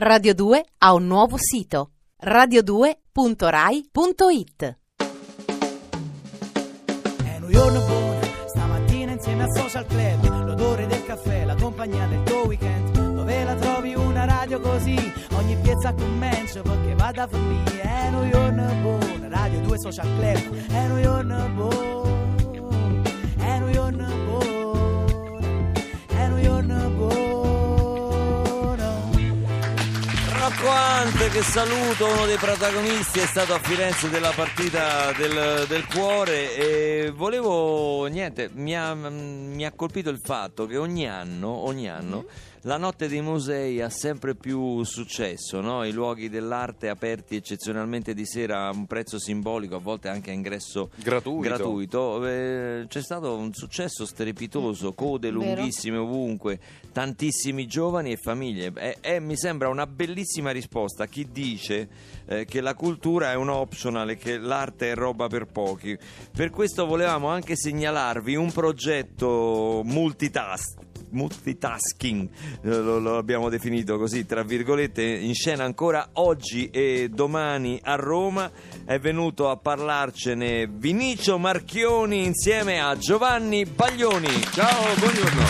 Radio 2 ha un nuovo sito radio2.rai.it È un giorno buono, stamattina insieme al social club, l'odore del caffè, la compagnia del tuo weekend. Dove la trovi una radio così? Ogni piazza commencio perché vada a finire. È un giorno buono, radio 2 social club. È un giorno buono, Hunt, che saluto, uno dei protagonisti, è stato a Firenze della partita del, del cuore e volevo, niente, mi ha, mi ha colpito il fatto che ogni anno, ogni anno la notte dei musei ha sempre più successo, no? i luoghi dell'arte aperti eccezionalmente di sera a un prezzo simbolico, a volte anche a ingresso Gratuito. gratuito. Eh, c'è stato un successo strepitoso, code Vero. lunghissime ovunque, tantissimi giovani e famiglie. E, e mi sembra una bellissima risposta a chi dice eh, che la cultura è un optional e che l'arte è roba per pochi. Per questo volevamo anche segnalarvi un progetto multitask multitasking lo, lo abbiamo definito così tra virgolette in scena ancora oggi e domani a Roma è venuto a parlarcene Vinicio Marchioni insieme a Giovanni Baglioni Ciao, buongiorno.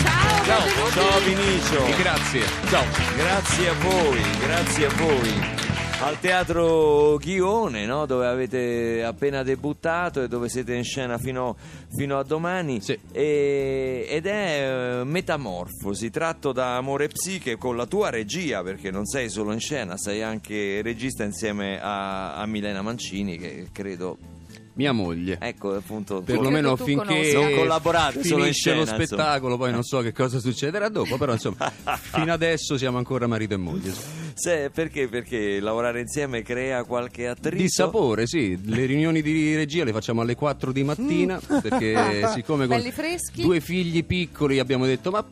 ciao, ciao Vinicio E grazie. Ciao. Grazie a voi, grazie a voi. Al teatro Ghione, no? dove avete appena debuttato e dove siete in scena fino, fino a domani. Sì. E- ed è eh, Metamorfosi, tratto da Amore Psiche con la tua regia, perché non sei solo in scena, sei anche regista insieme a, a Milena Mancini, che credo. Mia moglie. Ecco, appunto. Perlomeno finché. Non collaborate, solo in finisce lo scena, spettacolo, poi non so che cosa succederà dopo, però insomma, fino adesso siamo ancora marito e moglie. Se- perché? Perché lavorare insieme crea qualche attrito? Di sapore, sì, le riunioni di regia le facciamo alle 4 di mattina, perché siccome con due figli piccoli abbiamo detto ma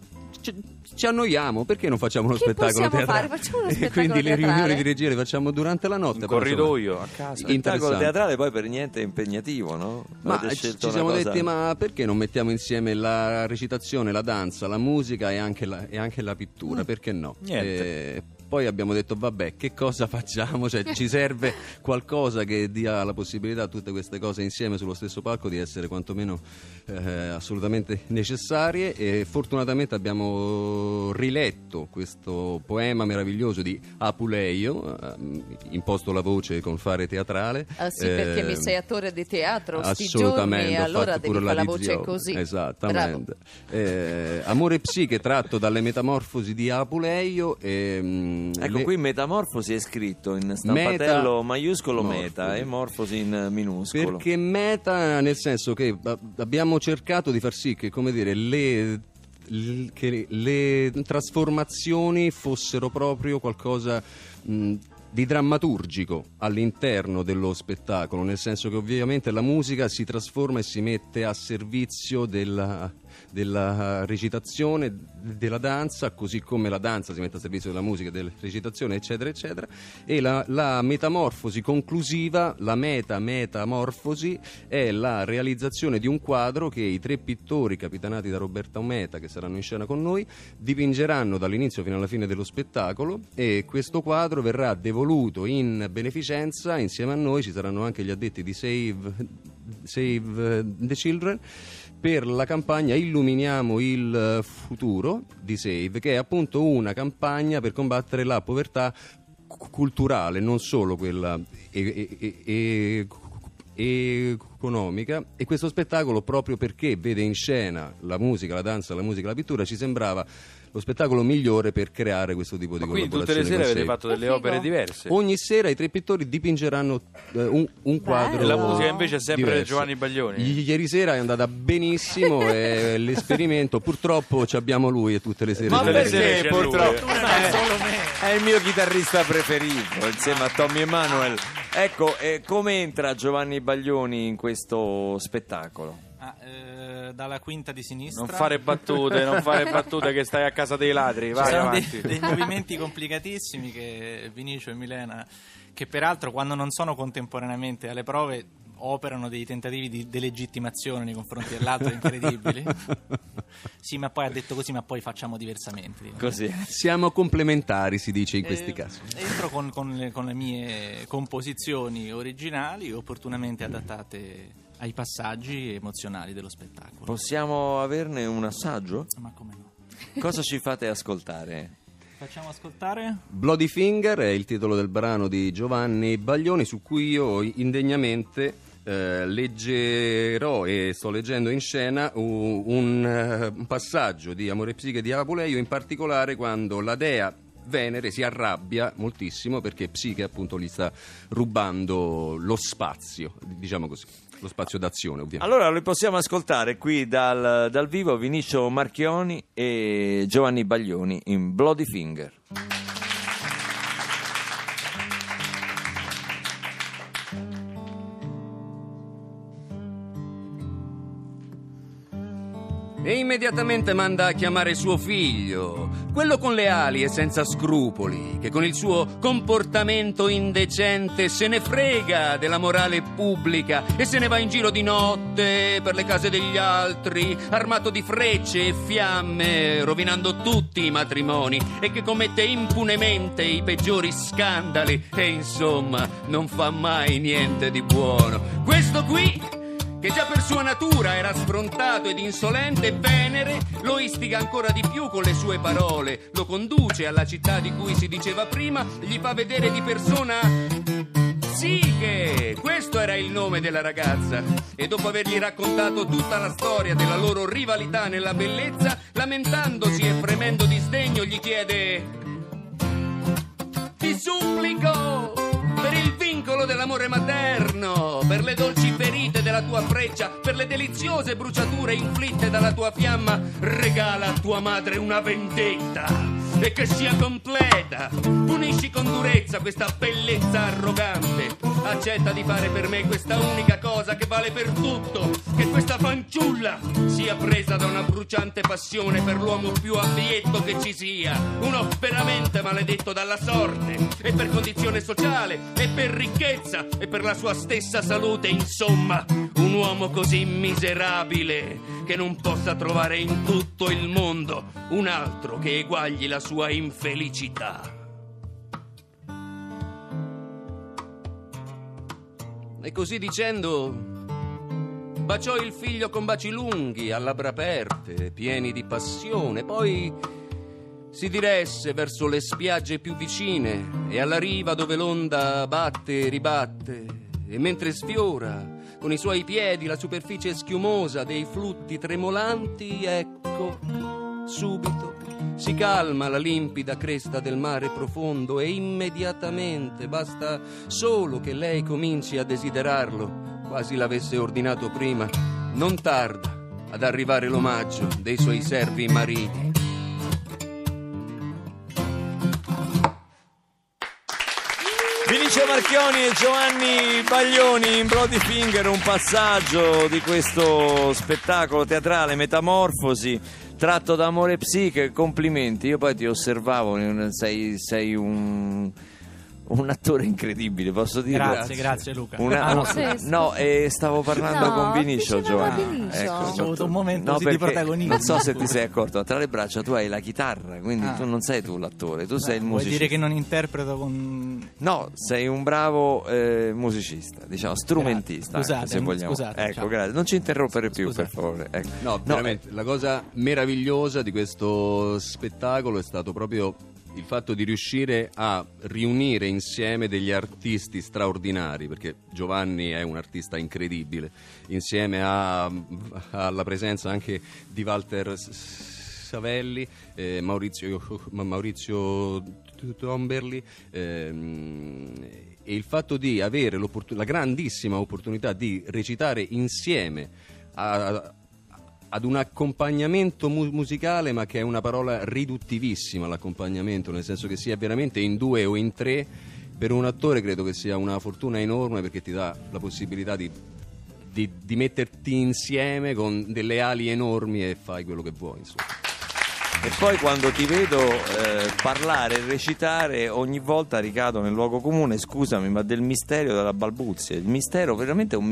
ci, ci annoiamo, perché non facciamo uno Che spettacolo teatrale? fare? Facciamo uno E spettacolo quindi le teatrale. riunioni di regia le facciamo durante la notte. Insomma, corridoio a casa. Spettacolo interessante. teatrale poi per niente è impegnativo, no? Ma ci siamo cosa- detti, ma perché non mettiamo insieme la recitazione, la danza, la musica e anche la, e anche la pittura? Perché no? Niente. E poi abbiamo detto, vabbè, che cosa facciamo? Cioè, ci serve qualcosa che dia la possibilità a tutte queste cose insieme sullo stesso palco di essere quantomeno eh, assolutamente necessarie e fortunatamente abbiamo riletto questo poema meraviglioso di Apuleio, eh, imposto la voce con fare teatrale. Ah sì, perché Eh, mi sei attore di teatro, sti Assolutamente, giorni, allora devi fare la voce così. Esattamente. Eh, Amore psiche tratto dalle metamorfosi di Apuleio. E, mm, Ecco, le- qui Metamorfosi è scritto in stampatello Meta- maiuscolo Morfosi. meta e Morfosi in minuscolo. Perché meta nel senso che a- cercato di far sì che, come dire, le, che le trasformazioni fossero proprio qualcosa mh, di drammaturgico all'interno dello spettacolo, nel senso che ovviamente la musica si trasforma e si mette a servizio della, della recitazione, della danza, così come la danza si mette a servizio della musica, della recitazione, eccetera, eccetera. E la, la metamorfosi conclusiva, la meta-metamorfosi, è la realizzazione di un quadro che i tre pittori capitanati da Roberta Ometa, che saranno in scena con noi, dipingeranno dall'inizio fino alla fine dello spettacolo e questo quadro verrà devoluto in beneficenza insieme a noi, ci saranno anche gli addetti di Save, Save the Children per la campagna Illuminiamo il futuro di Save, che è appunto una campagna per combattere la povertà cu- culturale, non solo quella e- e- e- economica. E questo spettacolo, proprio perché vede in scena la musica, la danza, la musica, la pittura, ci sembrava lo spettacolo migliore per creare questo tipo di Ma quindi tutte le sere avete fatto delle opere diverse. Ogni sera i tre pittori dipingeranno eh, un, un quadro. E la musica invece è sempre diverso. Giovanni Baglioni. I- Ieri sera è andata benissimo e l'esperimento purtroppo ci abbiamo lui e tutte le sere. Ma sere perché lui, purtroppo è, è il mio chitarrista preferito insieme a Tommy Emanuel. Ecco, eh, come entra Giovanni Baglioni in questo spettacolo? Ah, eh, dalla quinta di sinistra. Non fare battute, non fare battute che stai a casa dei ladri. Vai sono dei, avanti. dei movimenti complicatissimi che Vinicio e Milena, che peraltro quando non sono contemporaneamente alle prove operano dei tentativi di delegittimazione nei confronti dell'altro incredibili. sì, ma poi ha detto così, ma poi facciamo diversamente. Così. Siamo complementari, si dice in questi Eh, casi. Entro con, con le, con le mie composizioni originali, opportunamente adattate ai passaggi emozionali dello spettacolo. Possiamo averne un assaggio? Ma come no? Cosa ci fate ascoltare? Facciamo ascoltare? Bloody Finger è il titolo del brano di Giovanni Baglioni su cui io indegnamente eh, leggerò e sto leggendo in scena un, eh, un passaggio di Amore Psiche di Apuleio, in particolare quando la dea Venere si arrabbia moltissimo perché Psiche appunto gli sta rubando lo spazio, diciamo così, lo spazio d'azione ovviamente. Allora li possiamo ascoltare qui dal, dal vivo Vinicio Marchioni e Giovanni Baglioni in Bloody Finger. E immediatamente manda a chiamare suo figlio, quello con le ali e senza scrupoli, che con il suo comportamento indecente se ne frega della morale pubblica e se ne va in giro di notte per le case degli altri, armato di frecce e fiamme, rovinando tutti i matrimoni e che commette impunemente i peggiori scandali e insomma non fa mai niente di buono. Questo qui che già per sua natura era sfrontato ed insolente, Venere lo istiga ancora di più con le sue parole, lo conduce alla città di cui si diceva prima, gli fa vedere di persona Psiche! Questo era il nome della ragazza. E dopo avergli raccontato tutta la storia della loro rivalità nella bellezza, lamentandosi e fremendo di sdegno, gli chiede: Ti supplico! Vincolo dell'amore materno, per le dolci ferite della tua freccia, per le deliziose bruciature inflitte dalla tua fiamma, regala a tua madre una vendetta e che sia completa. Punisci con durezza questa bellezza arrogante. Accetta di fare per me questa unica cosa che vale per tutto, che questa fanciulla sia presa da una bruciante passione per l'uomo più abietto che ci sia, uno veramente maledetto dalla sorte e per condizione sociale e per ricchezza e per la sua stessa salute, insomma, un uomo così miserabile che non possa trovare in tutto il mondo un altro che eguagli la sua infelicità. E così dicendo, baciò il figlio con baci lunghi, a labbra aperte, pieni di passione, poi si diresse verso le spiagge più vicine e alla riva dove l'onda batte e ribatte, e mentre sfiora con i suoi piedi la superficie schiumosa dei flutti tremolanti, ecco, subito si calma la limpida cresta del mare profondo e immediatamente basta solo che lei cominci a desiderarlo, quasi l'avesse ordinato prima, non tarda ad arrivare l'omaggio dei suoi servi mariti. Vinicio Marchioni e Giovanni Baglioni in Bloody Finger, un passaggio di questo spettacolo teatrale Metamorfosi tratto da Amore Psiche, complimenti, io poi ti osservavo, sei, sei un, un attore incredibile, posso dire? Grazie, grazie Luca. Una- Ah, no, sì. no, eh, stavo parlando No, con Vinicio Giovanni. Ecco, Ho avuto un momento no, così di perché protagonismo. Non so se ti sei accorto, tra le braccia tu hai la chitarra, quindi Ah. tu non sei tu l'attore, tu sei il musicista. dire che non interpreto con... No, sei un bravo eh, musicista, diciamo strumentista, Scusate, anche, se vogliamo. scusate, ecco, ciao. grazie. Non ci interrompere più, Scusate. per favore. Ecco. No, veramente, la cosa meravigliosa di questo spettacolo è stato proprio il fatto di riuscire a riunire insieme degli artisti straordinari, perché Giovanni è un artista incredibile, insieme a- alla presenza anche di Walter Savelli, eh, Maurizio, Ma- Maurizio Tomberli. ehm, e il fatto di avere la grandissima opportunità di recitare insieme a- ad un accompagnamento mu- musicale, ma che è una parola riduttivissima l'accompagnamento, nel senso che sia veramente in due o in tre, per un attore credo che sia una fortuna enorme perché ti dà la possibilità di, di- di metterti insieme con delle ali enormi e fai quello che vuoi. Insomma. E poi quando ti vedo eh, parlare e recitare, ogni volta ricado nel luogo comune, scusami, ma del mistero della balbuzia. Il mistero veramente è un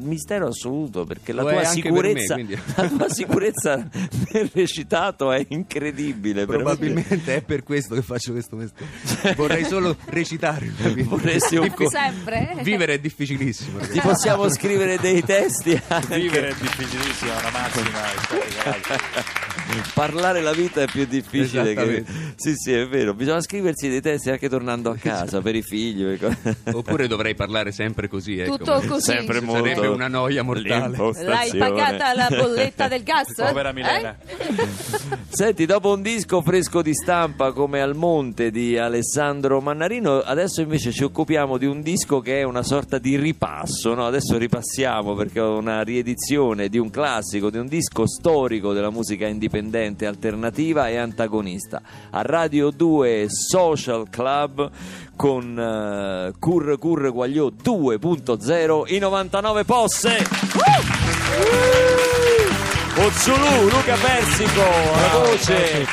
mistero assoluto, perché la tua anche per me, sicurezza, la tua sicurezza nel recitato è incredibile. veramente. Probabilmente è per questo che faccio questo mestiere. Vorrei solo recitare. Vorresti un co- Sempre? Vivere è difficilissimo. Ti possiamo scrivere dei testi anche. Vivere è difficilissimo, è una massima. Parlare la vita è più difficile che... Sì, sì, è vero. Bisogna scriversi dei testi anche tornando a casa per i figli. Oppure dovrei parlare sempre così. Ecco. Tutto così. Sempre molto Sarebbe una noia mortale. L'hai pagata la bolletta del gas? Povera Milena. Eh? Senti, dopo un disco fresco di stampa come Al Monte di Alessandro Mannarino, adesso invece ci occupiamo di un disco che è una sorta di ripasso. no? Adesso ripassiamo perché è una riedizione di un classico, di un disco storico della musica indipendente, alternativa e antagonista. A Radio 2 Social Club con eh, Cur Cur Guagliò 2.0 i 99 posse. Ozzulù, Luca Persico alla voce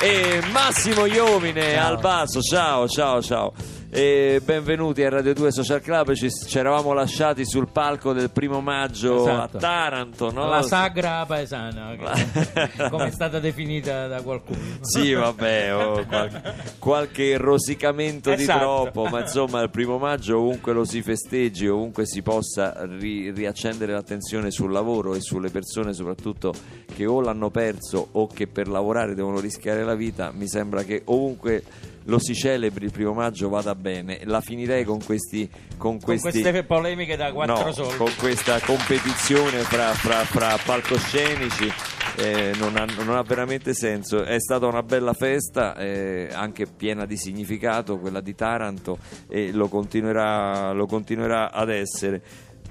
e Massimo Iomine al basso. Ciao, ciao, ciao. E benvenuti a Radio 2 Social Club. Ci, ci eravamo lasciati sul palco del primo maggio Esatto. a Taranto, no? La sagra paesana, che- come è stata definita da qualcuno. Sì, vabbè, oh, qual- qualche rosicamento di Esatto. troppo, ma insomma il primo maggio ovunque lo si festeggi, ovunque si possa ri- riaccendere l'attenzione sul lavoro e sulle persone soprattutto che o l'hanno perso o che per lavorare devono rischiare la vita, mi sembra che ovunque lo si celebri il primo maggio vada bene. La finirei con questi... Con, Con questi queste polemiche da quattro No, soldi. con questa competizione fra, fra- fra palcoscenici eh, non, ha, non ha veramente senso. È stata una bella festa, eh, anche piena di significato, quella di Taranto, e lo continuerà, lo continuerà ad essere.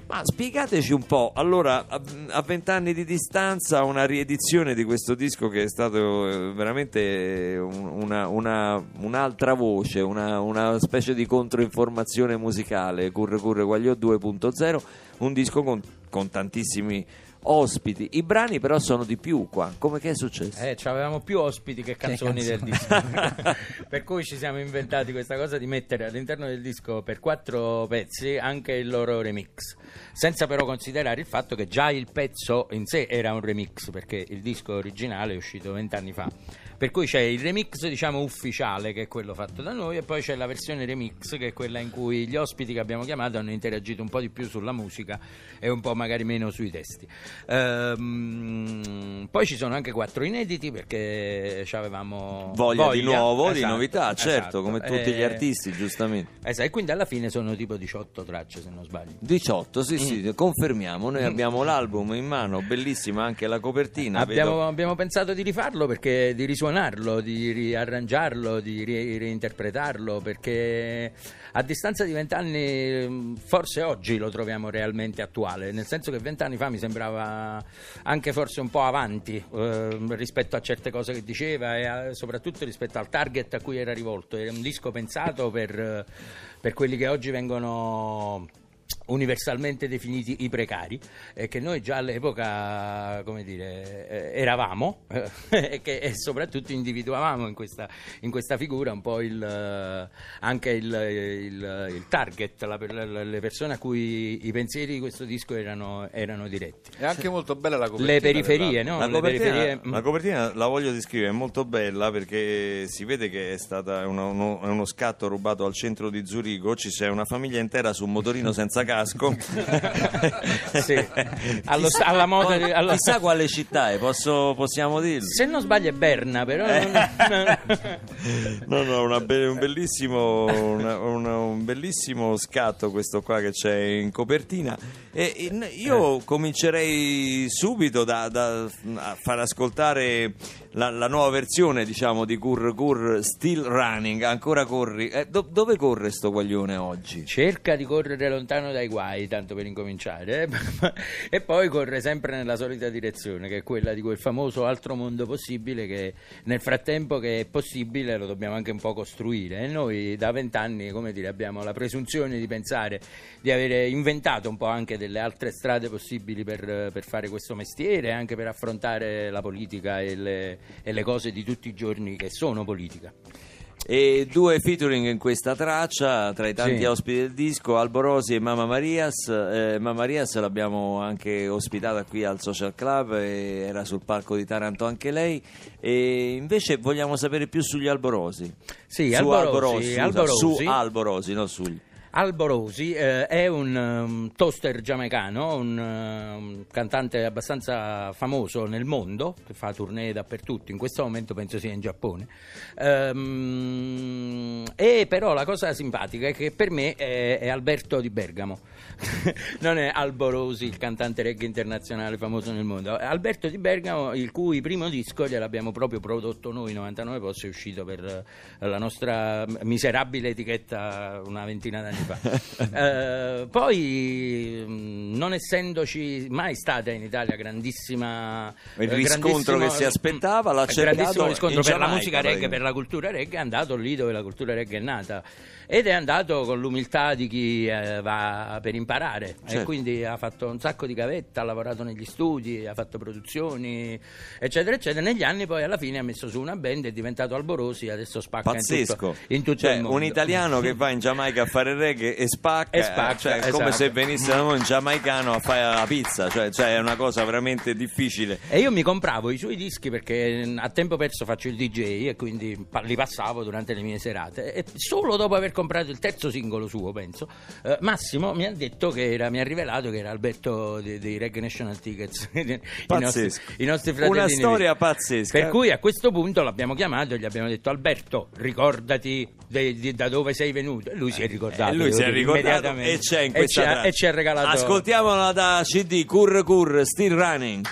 Ma spiegateci un po', allora a vent'anni di distanza una riedizione di questo disco che è stato eh, veramente un- una- una- un'altra voce, una, una specie di controinformazione musicale, Curre Curre Guagliò 2.0, un disco con, con tantissimi ospiti, i brani però sono di più qua, come che è successo? Eh, avevamo più ospiti che canzoni del disco. per cui ci siamo inventati questa cosa di mettere all'interno del disco per quattro pezzi anche il loro remix. Senza però considerare il fatto che già il pezzo in sé era un remix, perché il disco originale è uscito vent'anni fa. Per cui c'è il remix, diciamo, ufficiale, che è quello fatto da noi, e poi c'è la versione remix, che è quella in cui gli ospiti che abbiamo chiamato hanno interagito un po' di più sulla musica e un po' magari meno sui testi. Ehm, poi ci sono anche quattro inediti perché ci avevamo Voglia, di nuovo, di esatto, novità, certo, esatto. come tutti gli Eh, artisti, giustamente. Esatto, e quindi alla fine sono tipo 18 tracce se non sbaglio. 18, sì, Mm. sì, confermiamo. Noi abbiamo l'album in mano, bellissima anche la copertina. Abbiamo, abbiamo pensato di rifarlo perché di risuonarlo, di riarrangiarlo, di ri- reinterpretarlo perché a distanza di vent'anni mh, forse oggi lo troviamo realmente attuale, nel senso che vent'anni fa mi sembrava anche forse un po' avanti eh, rispetto a certe cose che diceva e a- soprattutto rispetto al target a cui era rivolto. Era un disco pensato per, per quelli che oggi vengono universalmente definiti i precari e che noi già all'epoca come dire eh, eravamo eh, e che e soprattutto individuavamo in questa, in questa figura un po' il, eh, anche il, il- il target la- la- le persone a cui i pensieri di questo disco erano, erano diretti È anche molto bella la copertina. le periferie no? La le copertina, periferie mm. la copertina la voglio descrivere, è molto bella perché si vede che è, stata uno, uno- è uno scatto rubato al centro di Zurigo, ci c'è una famiglia intera su un motorino senza casco. Sì. Allo sta- alla moda di- allo- Chissà quale città è, posso- possiamo dirlo. se non sbaglio è Berna però Eh. No, no, una be- un, bellissimo, una- una- un bellissimo scatto questo qua che c'è in copertina. E in- io comincerei subito da, da- a far ascoltare la, la nuova versione, diciamo, di Cur Cur Still Running. Ancora corri. Eh, do- dove corre sto guaglione oggi? cerca di correre lontano dai ai guai, tanto per incominciare, eh. e poi corre sempre nella solita direzione, che è quella di quel famoso altro mondo possibile che nel frattempo che è possibile lo dobbiamo anche un po' costruire. E noi da vent'anni, come dire, abbiamo la presunzione di pensare di avere inventato un po' anche delle altre strade possibili per, per fare questo mestiere, anche per affrontare la politica e le, e le cose di tutti i giorni che sono politica. E due featuring in questa traccia, tra i tanti Sì. ospiti del disco, Alborosi e Mamma Marias. Eh, Mamma Marias l'abbiamo anche ospitata qui al Social Club, era sul palco di Taranto anche lei. E invece vogliamo sapere più sugli Alborosi. Sì, Su Alborosi, scusa, Alborosi. su Alborosi, non sugli. Alborosi eh, è un um, toaster giamaicano, un um, cantante abbastanza famoso nel mondo, che fa tournée dappertutto, in questo momento penso sia in Giappone. Ehm, e però la cosa simpatica è che per me è, è Alberto di Bergamo, non è Alborosi, il cantante reggae internazionale famoso nel mondo, Alberto di Bergamo, il cui primo disco gliel'abbiamo proprio prodotto noi, 99 Post, è uscito per la nostra miserabile etichetta una ventina d'anni fa. Eh, poi, mh, non essendoci mai stata in Italia grandissima Il eh, riscontro che si aspettava l'ha eh, cercato grandissimo riscontro per la Giamaica, musica reggae, per la cultura reggae, è andato lì dove la cultura reggae è nata. Ed è andato con l'umiltà di chi eh, va per imparare e Certo. quindi ha fatto un sacco di gavetta, ha lavorato negli studi, ha fatto produzioni, eccetera, eccetera. Negli anni poi alla fine ha messo su una band, è diventato Alborosi, adesso spacca in Pazzesco, tutto, in tutto Cioè, il mondo. un italiano che va in Giamaica a fare reggae e spacca, E spacca, cioè, è come esatto. se venisse un giamaicano a fare la pizza, cioè, cioè, è una cosa veramente difficile. E io mi compravo i suoi dischi perché mm, a tempo perso faccio il DJ e quindi li passavo durante le mie serate. E solo dopo aver comprato il terzo singolo suo, penso, eh, Massimo mi ha detto che era, mi ha rivelato che era Alberto dei, dei Reggae National Tickets. I nostri, i nostri fratellini. Una storia pazzesca. Per cui a questo punto l'abbiamo chiamato e gli abbiamo detto Alberto, ricordati de- di- da dove sei venuto. E lui si è ricordato. E Eh, lui si è ricordato e c'è in E questa ci ha- e ci ha regalato. Ascoltiamola da CD Cur Cur Still Running.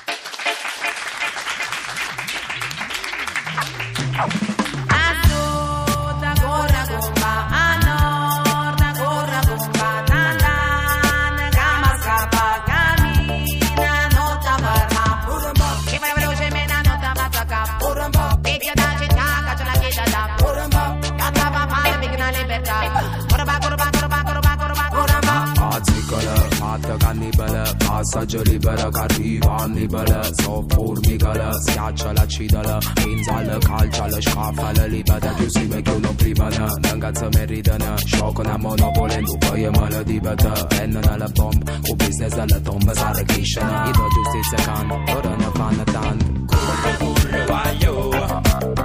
Cannibale, passaggio libero che arriva annibale, so formicale, schiaccia l'acidale, pinzale, calciale, scaffale, libera, chiusime, chiuno privane, non cazzo meritane, sciocco una monopoli, tu poi è male di bete, penna nella bomba, con business nella tomba, sa rechiscene, i tuoi giustizia can, ora ne fanno tanto. Curre, curre, vaio,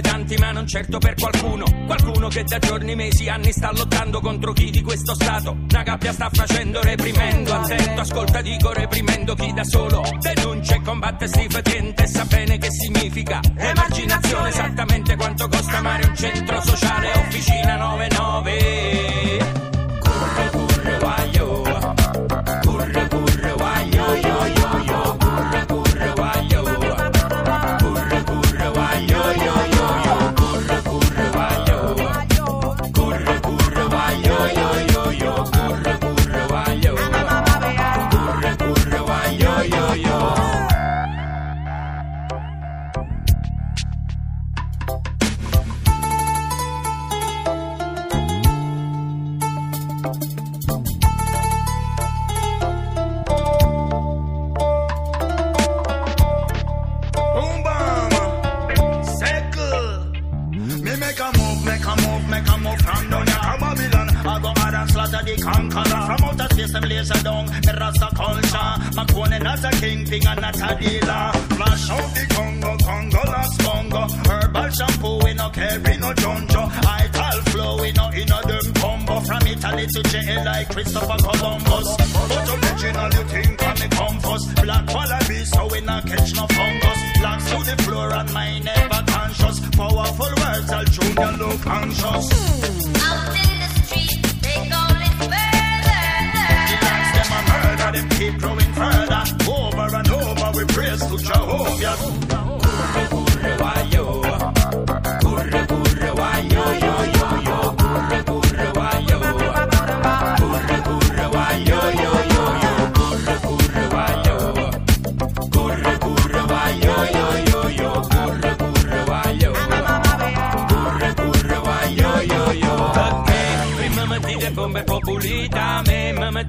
come tanti ma non certo per qualcuno. Qualcuno che da giorni, mesi, anni sta lottando contro chi di questo stato. Una gabbia sta facendo reprimendo Attento, ascolta dico reprimendo chi da solo Denuncia e combatte sti fetente Sa bene che significa emarginazione Esattamente quanto costa amare un centro sociale Officina 99 Christopher Columbus. But original, you think I'm the compass. Black wallaby, so we not catch no fungus. Blacks to the floor and my never conscious. Powerful words conscious. Out in the street, they going further. The gangs them a murder, them keep growing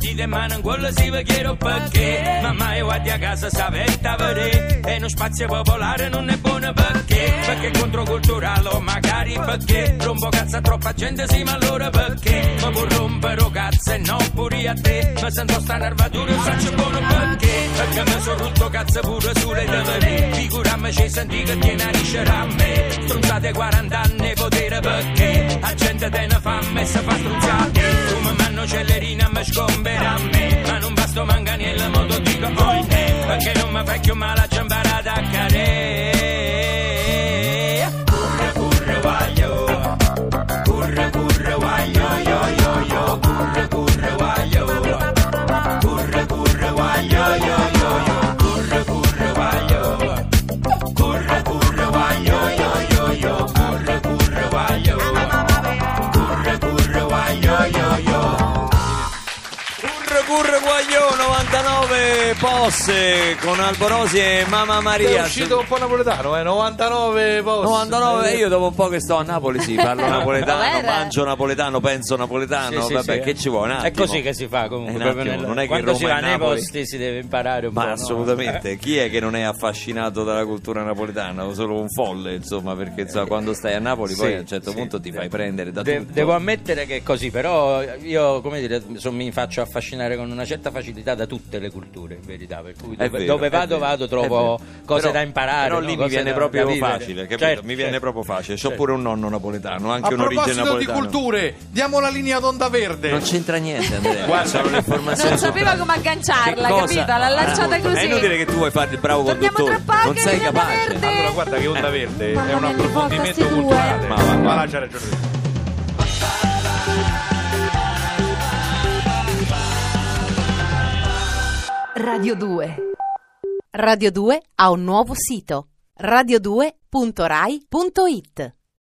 me mi mettite in mano in quello si vi chiedo perché mamma e guardi a casa sapete a vedere e uno spazio popolare non è buono perché perché controculturale o magari perché rompo cazzo troppa gente sì ma allora perché ma può rompere cazzo e non pure a te ma sento sta nervatura e faccio buono perché perché mi sono rotto cazzo pure sulle tavole figurarmi ci senti che tiene a riscere a me stronzate 40 anni potere perché la gente te ne fa e fa stronzate come manno cellerina mi me ma non basta manganiello modo dico oh eh, perché non mi fai più male a giambare ad accadere posse con Alborosi e Mamma È Maria. uscito un po' napoletano, eh? 99 posti. 99 io dopo un po' che sto a Napoli sì, parlo napoletano, mangio napoletano, penso napoletano, Sì, sì, vabbè sì. che ci vuole un È attimo. così che si fa comunque. Un proprio attimo, non è che Quando si Roma va e nei Napoli- posti si deve imparare un po'. Ma no? assolutamente, chi è che non è affascinato dalla cultura napoletana? Solo un folle, insomma, perché insomma, quando stai a Napoli poi Sì, a un certo sì. punto ti fai prendere da De- tutto. devo ammettere che è così, però io come dire, so- mi faccio affascinare con una certa facilità da tutte le culture, verità. Per cui È dove, vero, dove è vado, vado, è trovo cose Però- da imparare. Però no? lì mi viene proprio facile, capito? Certo, mi viene certo. proprio facile. C'ho Certo. pure un nonno napoletano, anche A un'origine proposito di napoletana. culture, diamo la linea d'onda verde. Non c'entra niente, Andrea. Guarda. sono le informazioni. Non sapeva come agganciarla, capito? L'ha lanciata Ah, È così. inutile che tu vuoi fare il bravo Torniamo conduttore. non sei capace. verde. Allora guarda che onda verde è un approfondimento culturale. Ma va, va. Ma là Radio 2. Radio 2 ha un nuovo sito radio2.rai.it